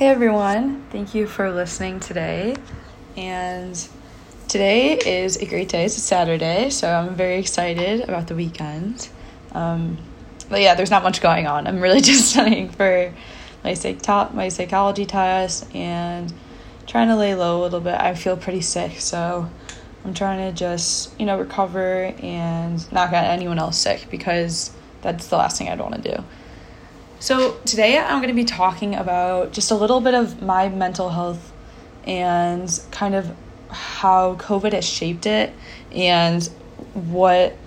Hey everyone, thank you for listening today. And today is a great day. It's a Saturday, so I'm very excited about the weekend. Um, but yeah, there's not much going on. I'm really just studying for my psych- top, my psychology test and trying to lay low a little bit. I feel pretty sick, so I'm trying to just, you know, recover and not get anyone else sick because that's the last thing I'd want to do. So, today I'm going to be talking about just a little bit of my mental health and kind of how COVID has shaped it and what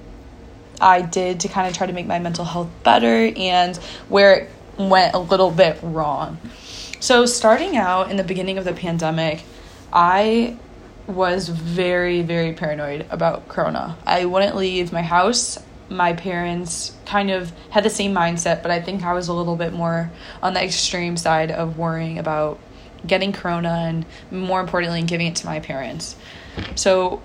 I did to kind of try to make my mental health better and where it went a little bit wrong. So, starting out in the beginning of the pandemic, I was very, very paranoid about Corona. I wouldn't leave my house. My parents kind of had the same mindset, but I think I was a little bit more on the extreme side of worrying about getting Corona and more importantly, giving it to my parents. So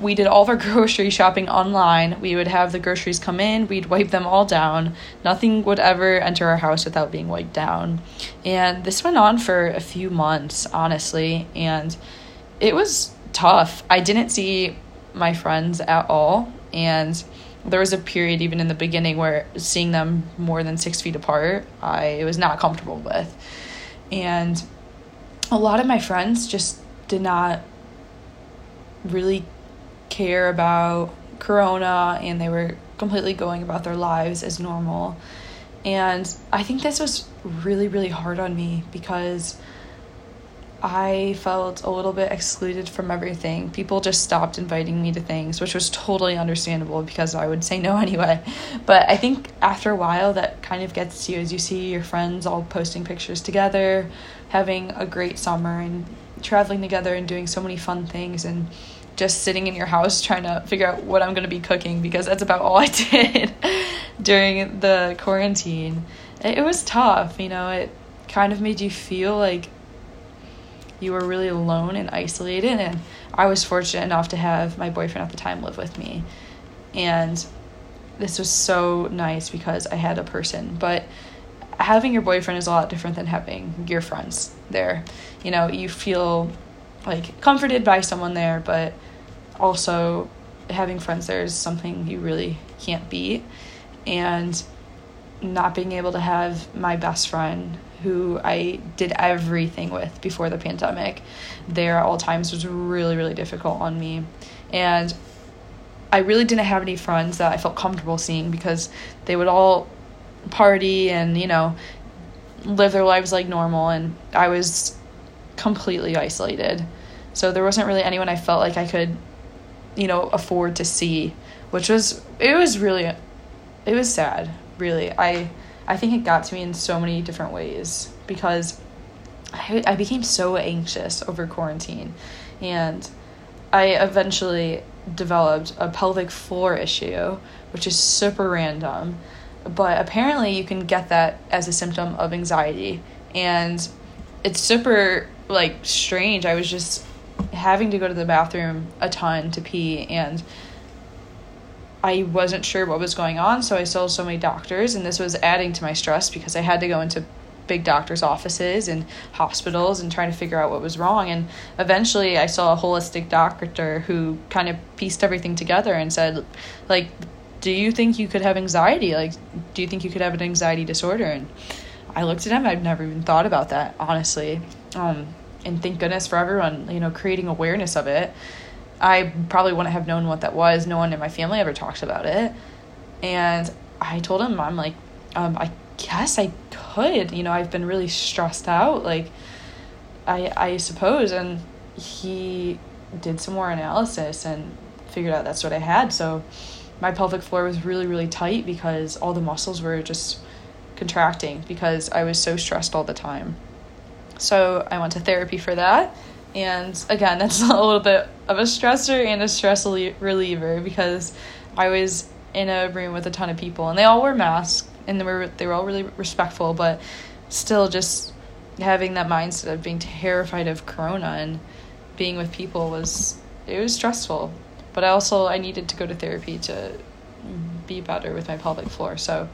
we did all of our grocery shopping online. We would have the groceries come in, we'd wipe them all down. Nothing would ever enter our house without being wiped down. And this went on for a few months, honestly, and it was tough. I didn't see my friends at all, and there was a period even in the beginning where seeing them more than six feet apart, I was not comfortable with. And a lot of my friends just did not really care about corona and they were completely going about their lives as normal and i think this was really really hard on me because i felt a little bit excluded from everything people just stopped inviting me to things which was totally understandable because i would say no anyway but i think after a while that kind of gets to you as you see your friends all posting pictures together having a great summer and traveling together and doing so many fun things and just sitting in your house trying to figure out what I'm going to be cooking because that's about all I did during the quarantine. It, was tough, you know, it kind of made you feel like you were really alone and isolated and I was fortunate enough to have my boyfriend at the time live with me. And this was so nice because I had a person, but having your boyfriend is a lot different than having your friends there. You know, you feel like comforted by someone there, but also having friends there is something you really can't beat. And not being able to have my best friend who I did everything with before the pandemic there at all times was really, really difficult on me. And I really didn't have any friends that I felt comfortable seeing because they would all party and, you know, live their lives like normal. And I was completely isolated. So there wasn't really anyone I felt like I could, you know, afford to see, which was it was really it was sad, really. I I think it got to me in so many different ways because I I became so anxious over quarantine and I eventually developed a pelvic floor issue, which is super random, but apparently you can get that as a symptom of anxiety and it's super like strange. I was just having to go to the bathroom a ton to pee and I wasn't sure what was going on, so I saw so many doctors, and this was adding to my stress because I had to go into big doctors' offices and hospitals and trying to figure out what was wrong. And eventually, I saw a holistic doctor who kind of pieced everything together and said, like, do you think you could have anxiety? Like, do you think you could have an anxiety disorder? And I looked at him. I've never even thought about that, honestly. Um, and thank goodness for everyone, you know, creating awareness of it. I probably wouldn't have known what that was. No one in my family ever talked about it. And I told him, I'm like, um, I guess I could. You know, I've been really stressed out. Like, I I suppose. And he did some more analysis and figured out that's what I had. So my pelvic floor was really really tight because all the muscles were just contracting because I was so stressed all the time. So I went to therapy for that. And again, that's a little bit of a stressor and a stress reliever because I was in a room with a ton of people and they all wore masks and they were they were all really respectful, but still just having that mindset of being terrified of corona and being with people was it was stressful. But I also I needed to go to therapy to be better with my pelvic floor. So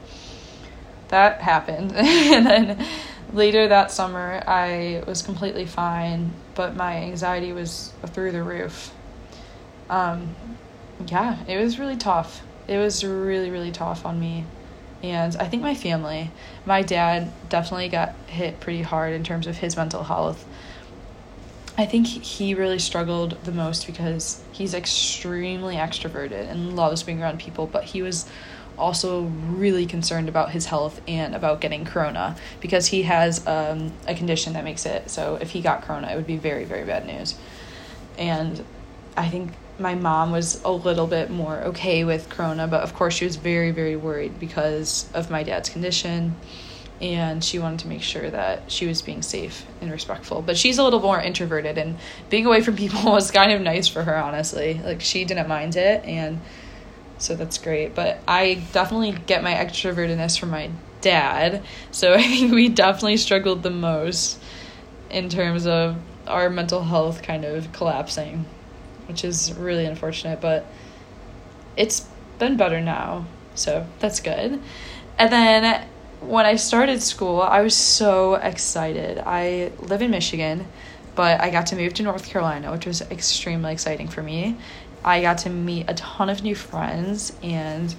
that happened. and then later that summer, I was completely fine, but my anxiety was through the roof. Um, yeah, it was really tough. It was really, really tough on me. And I think my family, my dad definitely got hit pretty hard in terms of his mental health. I think he really struggled the most because he's extremely extroverted and loves being around people, but he was also really concerned about his health and about getting corona because he has um, a condition that makes it so if he got corona it would be very very bad news. And i think my mom was a little bit more okay with corona but of course she was very very worried because of my dad's condition. And she wanted to make sure that she was being safe and respectful. But she's a little more introverted and being away from people was kind of nice for her honestly. Like she didn't mind it. And so that's great. But I definitely get my extrovertedness from my dad, so I think we definitely struggled the most in terms of our mental health kind of collapsing, which is really unfortunate, but it's been better now, so that's good. And then when I started school, I was so excited. I live in Michigan, but I got to move to North Carolina, which was extremely exciting for me. I got to meet a ton of new friends and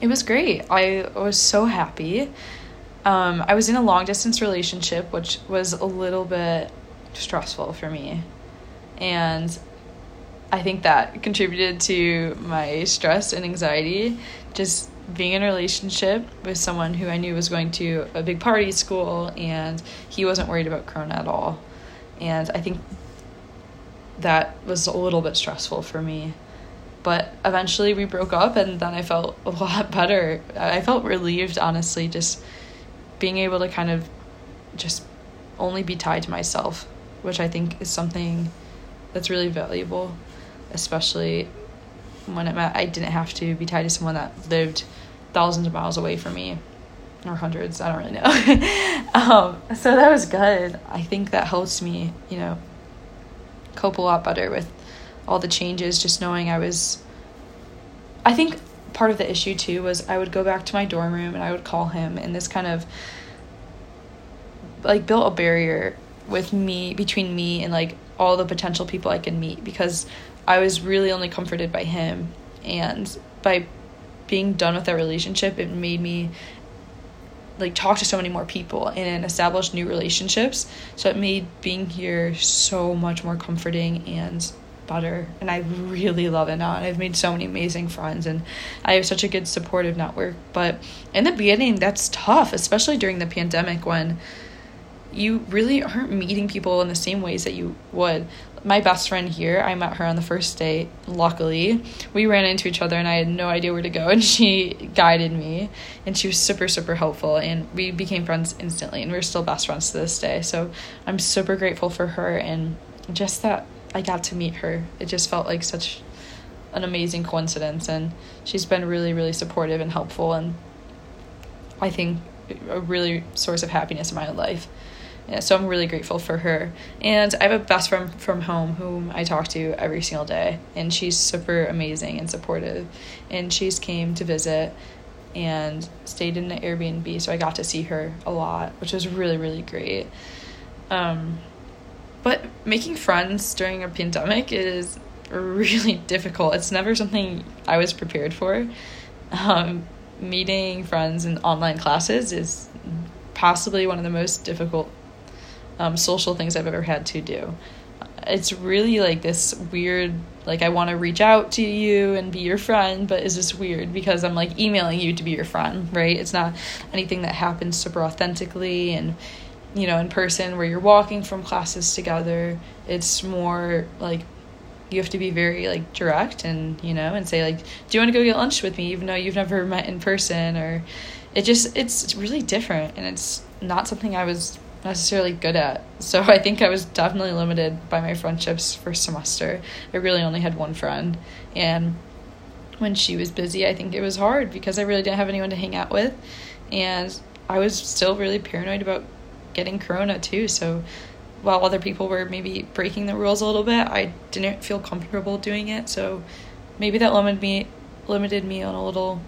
it was great. I was so happy. Um, I was in a long distance relationship, which was a little bit stressful for me. And I think that contributed to my stress and anxiety. Just being in a relationship with someone who I knew was going to a big party school and he wasn't worried about Corona at all. And I think that was a little bit stressful for me. But eventually we broke up, and then I felt a lot better. I felt relieved, honestly, just being able to kind of just only be tied to myself, which I think is something that's really valuable, especially when it meant I didn't have to be tied to someone that lived thousands of miles away from me or hundreds, I don't really know. um, so that was good. I think that helps me, you know, cope a lot better with all the changes, just knowing I was. I think part of the issue too was I would go back to my dorm room and I would call him, and this kind of like built a barrier with me between me and like all the potential people I could meet because I was really only comforted by him and by being done with that relationship it made me like talk to so many more people and establish new relationships. So it made being here so much more comforting and better. And I really love it now. I've made so many amazing friends and I have such a good supportive network. But in the beginning, that's tough, especially during the pandemic when you really aren't meeting people in the same ways that you would my best friend here, I met her on the first date. Luckily, we ran into each other and I had no idea where to go, and she guided me, and she was super, super helpful. And we became friends instantly, and we're still best friends to this day. So I'm super grateful for her, and just that I got to meet her. It just felt like such an amazing coincidence, and she's been really, really supportive and helpful, and I think a really source of happiness in my life. So I'm really grateful for her. And I have a best friend from home whom I talk to every single day, and she's super amazing and supportive. And she's came to visit and stayed in an Airbnb, so I got to see her a lot, which was really really great. Um, but making friends during a pandemic is really difficult. It's never something I was prepared for. Um, meeting friends in online classes is possibly one of the most difficult um, social things I've ever had to do. It's really like this weird, like I want to reach out to you and be your friend, but it's just weird because I'm like emailing you to be your friend, right? It's not anything that happens super authentically and you know in person where you're walking from classes together. It's more like you have to be very like direct and you know and say like do you want to go get lunch with me even though you've never met in person or it just it's really different and it's not something i was necessarily good at. So I think I was definitely limited by my friendships first semester. I really only had one friend and when she was busy, I think it was hard because I really didn't have anyone to hang out with and I was still really paranoid about getting corona too. So while other people were maybe breaking the rules a little bit, I didn't feel comfortable doing it. So maybe that limited me limited me on a little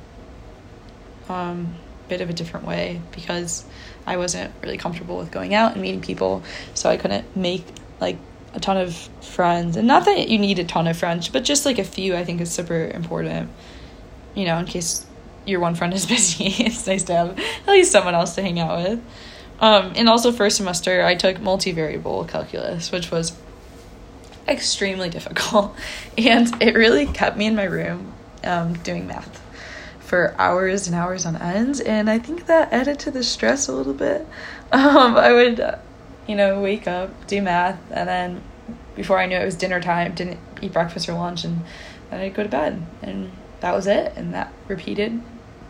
um bit of a different way because I wasn't really comfortable with going out and meeting people, so I couldn't make like a ton of friends. And not that you need a ton of friends, but just like a few I think is super important. You know, in case your one friend is busy, it's nice to have at least someone else to hang out with. Um, and also first semester I took multivariable calculus, which was extremely difficult, and it really kept me in my room um, doing math for hours and hours on ends, and I think that added to the stress a little bit. Um, I would, uh, you know, wake up, do math, and then before I knew it, it was dinner time. Didn't eat breakfast or lunch, and then I'd go to bed, and that was it. And that repeated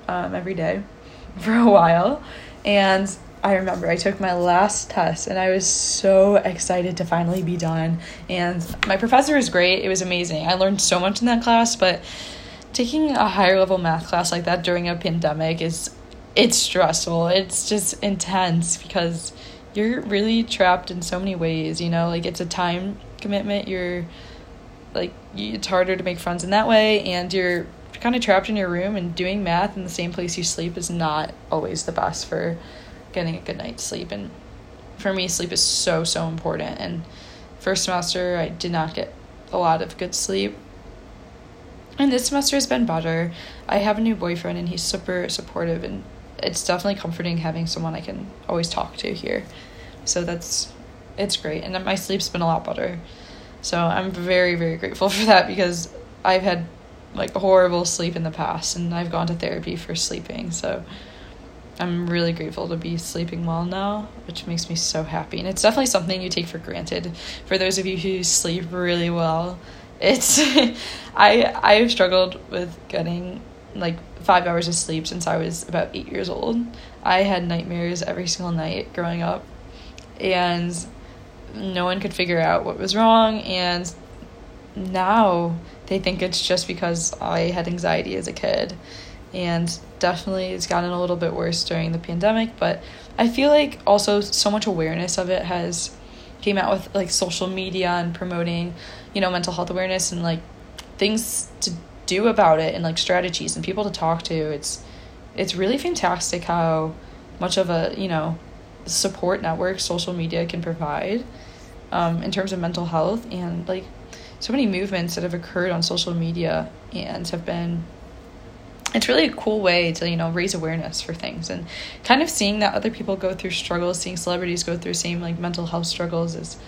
um, every day for a while, and I remember I took my last test and I was so excited to finally be done. And my professor was great. It was amazing. I learned so much in that class, but taking a higher level math class like that during a pandemic is it's stressful. It's just intense because you're really trapped in so many ways, you know? Like it's a time commitment. You're like it's harder to make friends in that way and you're kind of trapped in your room and doing math in the same place you sleep is not always the best for getting a good night's sleep. And for me, sleep is so, so important. And first semester, I did not get a lot of good sleep. And this semester has been better. I have a new boyfriend, and he's super supportive, and it's definitely comforting having someone I can always talk to here. So that's it's great, and my sleep's been a lot better. So I'm very, very grateful for that because I've had like horrible sleep in the past, and I've gone to therapy for sleeping. So I'm really grateful to be sleeping well now, which makes me so happy. And it's definitely something you take for granted. For those of you who sleep really well, it's I I've struggled with getting like 5 hours of sleep since I was about 8 years old. I had nightmares every single night growing up. And no one could figure out what was wrong and now they think it's just because I had anxiety as a kid and definitely it's gotten a little bit worse during the pandemic but i feel like also so much awareness of it has came out with like social media and promoting you know mental health awareness and like things to do about it and like strategies and people to talk to. It's it's really fantastic how much of a you know support network social media can provide um, in terms of mental health. And like so many movements that have occurred on social media and have been it's really a cool way to you know raise awareness for things. And kind of seeing that other people go through struggles seeing celebrities go through same like mental health struggles is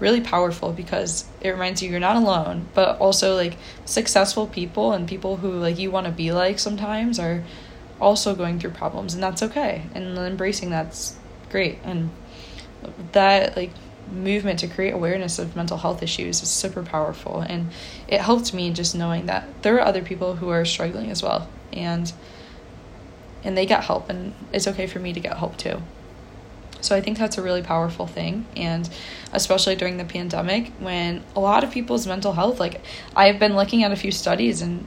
really powerful because it reminds you you're not alone but also like successful people and people who like you want to be like sometimes are also going through problems and that's okay. And embracing that's great. And that like movement to create awareness of mental health issues is super powerful. And it helped me just knowing that there are other people who are struggling as well. And and they get help and it's okay for me to get help too. So i think that's a really powerful thing. And especially during the pandemic when a lot of people's mental health like i've been looking at a few studies and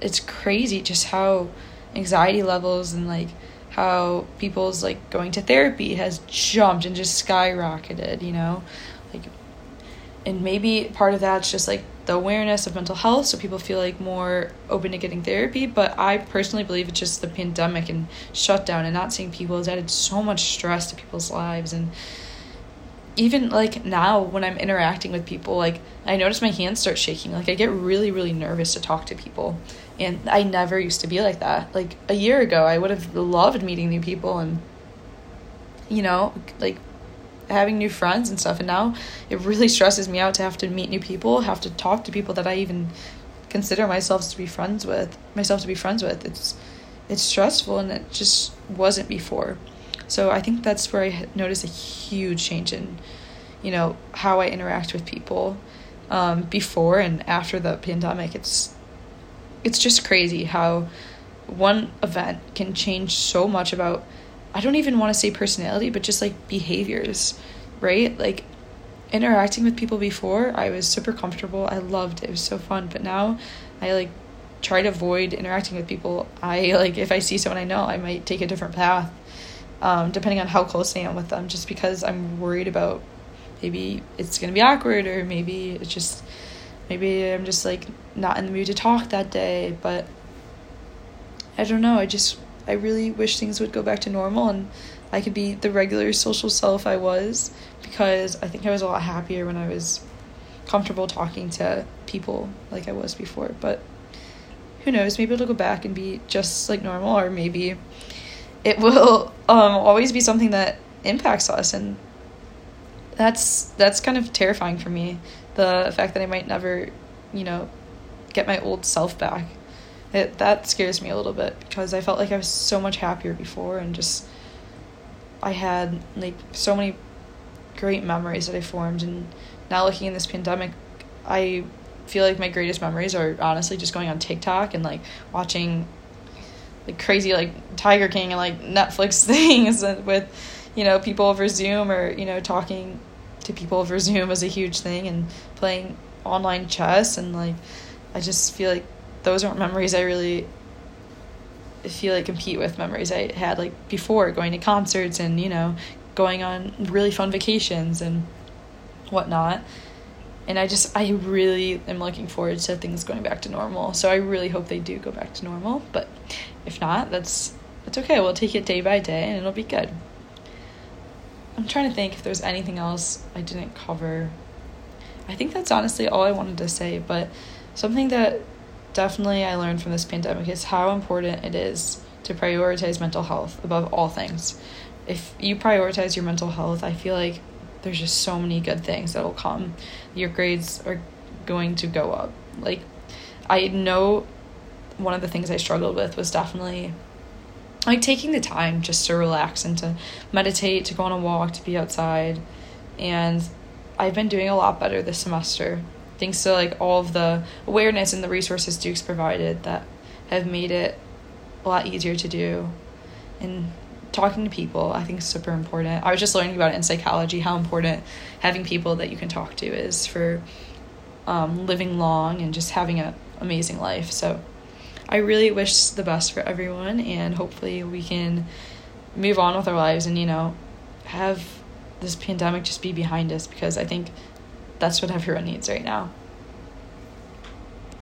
it's crazy just how anxiety levels and like how people's like going to therapy has jumped and just skyrocketed you know? Like and maybe part of that's just like the awareness of mental health so people feel like more open to getting therapy but i personally believe it's just the pandemic and shutdown and not seeing people has added so much stress to people's lives and even like now when i'm interacting with people like i notice my hands start shaking. Like i get really really nervous to talk to people. And i never used to be like that. Like a year ago i would have loved meeting new people and you know like having new friends and stuff. And now it really stresses me out to have to meet new people have to talk to people that i even consider myself to be friends with myself to be friends with. It's it's stressful and it just wasn't before so i think that's where i noticed a huge change in you know how i interact with people um, before and after the pandemic it's it's just crazy how one event can change so much about I don't even want to say personality, but just like behaviors, right? Like interacting with people before, I was super comfortable. I loved it. It was so fun. But now I like try to avoid interacting with people. I like if I see someone I know, I might take a different path. Um, depending on how close I am with them, just because I'm worried about maybe it's gonna be awkward or maybe it's just maybe I'm just like not in the mood to talk that day, but I don't know, I just I really wish things would go back to normal and I could be the regular social self I was because I think I was a lot happier when I was comfortable talking to people like I was before. But who knows? Maybe it'll go back and be just like normal, or maybe it will um, always be something that impacts us, and that's that's kind of terrifying for me. The fact that I might never, you know, get my old self back. It that scares me a little bit because I felt like I was so much happier before, and just I had like so many great memories that I formed, and now looking in this pandemic, I feel like my greatest memories are honestly just going on TikTok and like watching like crazy like Tiger King and like Netflix things with you know people over Zoom or you know talking to people over Zoom was a huge thing and playing online chess and like I just feel like those aren't memories I really feel like compete with memories I had like before going to concerts and you know going on really fun vacations and whatnot and I just I really am looking forward to things going back to normal. So I really hope they do go back to normal. But if not, that's that's okay. We'll take it day by day, and it'll be good. I'm trying to think if there's anything else I didn't cover. I think that's honestly all I wanted to say. But something that definitely I learned from this pandemic is how important it is to prioritize mental health above all things. If you prioritize your mental health, I feel like there's just so many good things that will come. Your grades are going to go up. Like, I know one of the things I struggled with was definitely like taking the time just to relax and to meditate, to go on a walk, to be outside. And I've been doing a lot better this semester thanks to like all of the awareness and the resources Duke's provided that have made it a lot easier to do. And talking to people i think is super important. I was just learning about it in psychology how important having people that you can talk to is for um, living long and just having an amazing life. So i really wish the best for everyone and hopefully we can move on with our lives and you know have this pandemic just be behind us because i think that's what everyone needs right now